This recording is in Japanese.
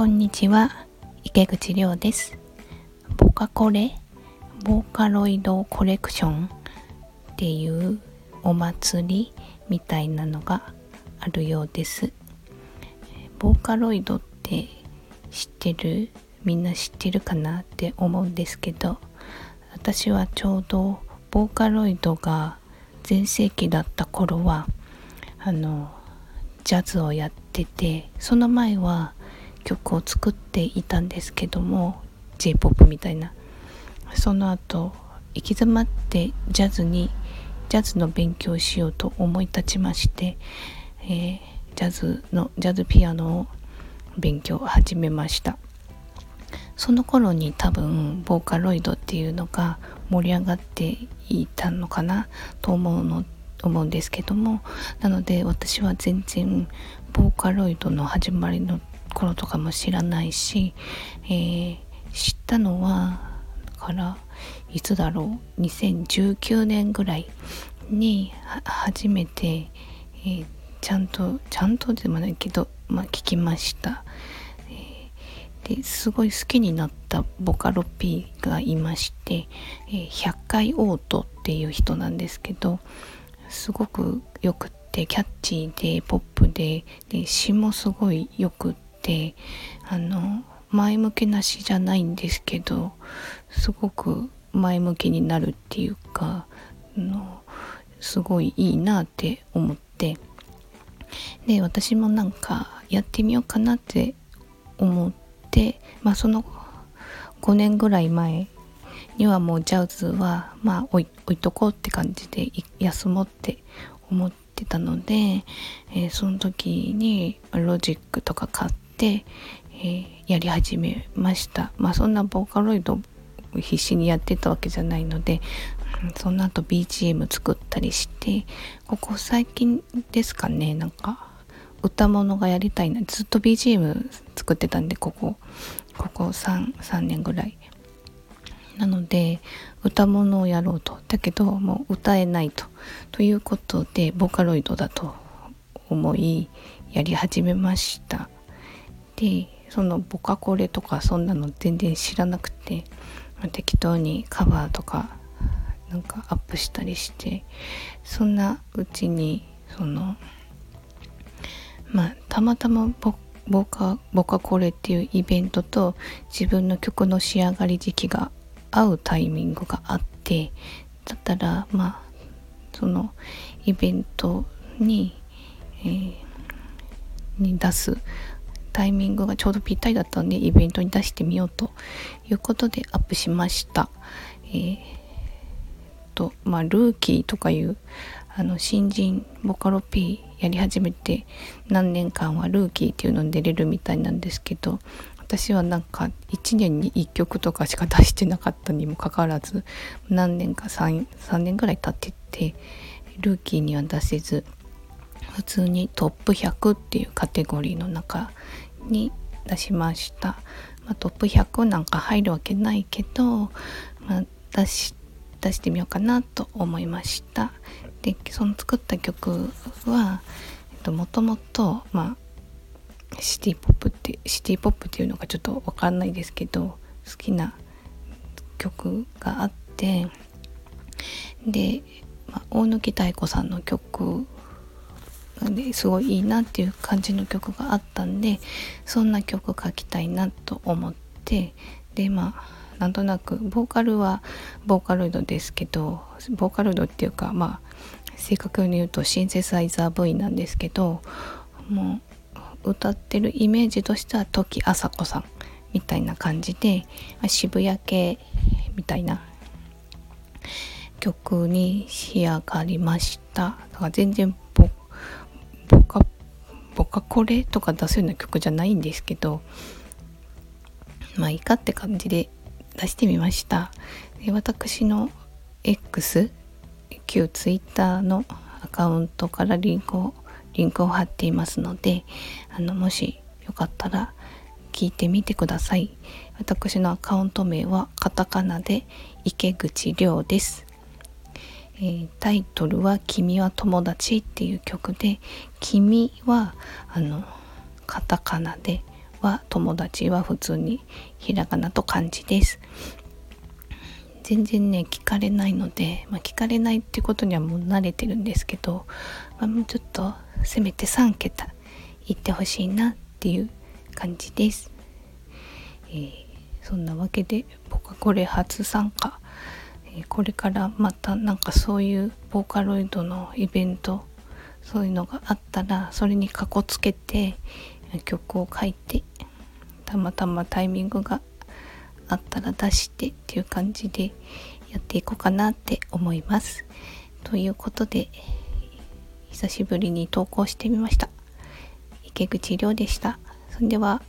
こんにちは。池口亮です。ボカコレボーカロイドコレクションっていうお祭りみたいなのがあるようです。ボーカロイドって知ってる？みんな知ってるかなって思うんですけど私はちょうどボーカロイドが全盛期だった頃はあのジャズをやっててその前は曲を作っていたんですけども j p o p みたいな。その後行き詰まってジャズにジャズの勉強をしようと思い立ちまして、えー、ジャズのジャズピアノを勉強を始めました。その頃に多分ボーカロイドっていうのが盛り上がっていたのかなと思うの思うんですけどもなので私は全然ボーカロイドの始まりの頃とかも知らないし、えー、知ったのはからいつだろう？2019年ぐらいに初めて、えー、ちゃんとちゃんとでもないけど、まあ、聞きました、えー、ですごい好きになったボカロ P がいまして、えー、100回オートっていう人なんですけどすごくよくってキャッチーでポップでで詩もすごいよくってってあの前向きな詩じゃないんですけどすごく前向きになるっていうかあのすごいいいなって思って。で私もなんかやってみようかなって思ってまあその5年ぐらい前にはもうジャズはまあ置い置いとこうって感じで休もうって思ってたので、えー、その時にロジックとか買って、えー、やり始めました。まあそんなボーカロイド必死にやってたわけじゃないので、うんその後 BGM 作ったりしてここ最近ですかねなんか歌物がやりたいなずっと BGM 作ってたんでここここ 3, 3年ぐらい。なので歌物をやろうと。だけどもう歌えないと。ということでボーカロイドだと思いやり始めました。でそのボカコレとかそんなの全然知らなくて適当にカバーとかなんかアップしたりしてそんなうちにそのまあたまたまボボカボカコレっていうイベントと自分の曲の仕上がり時期が合うタイミングがあってだったらまあそのイベントに、えー、に出すタイミングがちょうどぴったりだったのでイベントに出してみようということでアップしました。えー、とまあルーキーとかいうあの新人ボカロ P やり始めて何年間はルーキーっていうのに出れるみたいなんですけど私はなんか1年に1曲とかしか出してなかったにもかかわらず何年か 3, 3年ぐらい経っててルーキーには出せず普通にトップ100っていうカテゴリーの中に出しました、まあ、トップ100なんか入るわけないけど、まあ、出し出してみようかなと思いました。でその作った曲はもともとまあシティポップってシティポップっていうのがちょっと分かんないですけど好きな曲があってで、まあ、大貫妙子さんの曲すごいいいなっていう感じの曲があったんでそんな曲書きたいなと思ってでまあなんとなくボーカルはボーカロイドですけどボーカロイドっていうかまあ正確に言うとシンセサイザー V なんですけどもう歌ってるイメージとしては時あさこさんみたいな感じで渋谷系みたいな曲に仕上がりました。だから全然ボカコレとか出すような曲じゃないんですけどまあいいかって感じで出してみました。で私の X 旧 Twitter のアカウントからリンクをリンクを貼っていますのであのもしよかったら聞いてみてください。私のアカウント名はカタカナで池口亮です。えー、タイトルは「君は友達」っていう曲で「君は」あのカタカナでは友達は普通にひらがなと漢字です。全然ね聞かれないので、まあ、聞かれないってことにはもう慣れてるんですけど、まあ、もうちょっとせめて3桁言ってほしいなっていう感じです。えー、そんなわけで僕はこれ初参加、これからまたなんかそういうボーカロイドのイベントそういうのがあったらそれにかこつけて曲を書いてたまたまタイミングがあったら出してっていう感じでやっていこうかなって思います。ということで久しぶりに投稿してみました。池口亮でした。それでは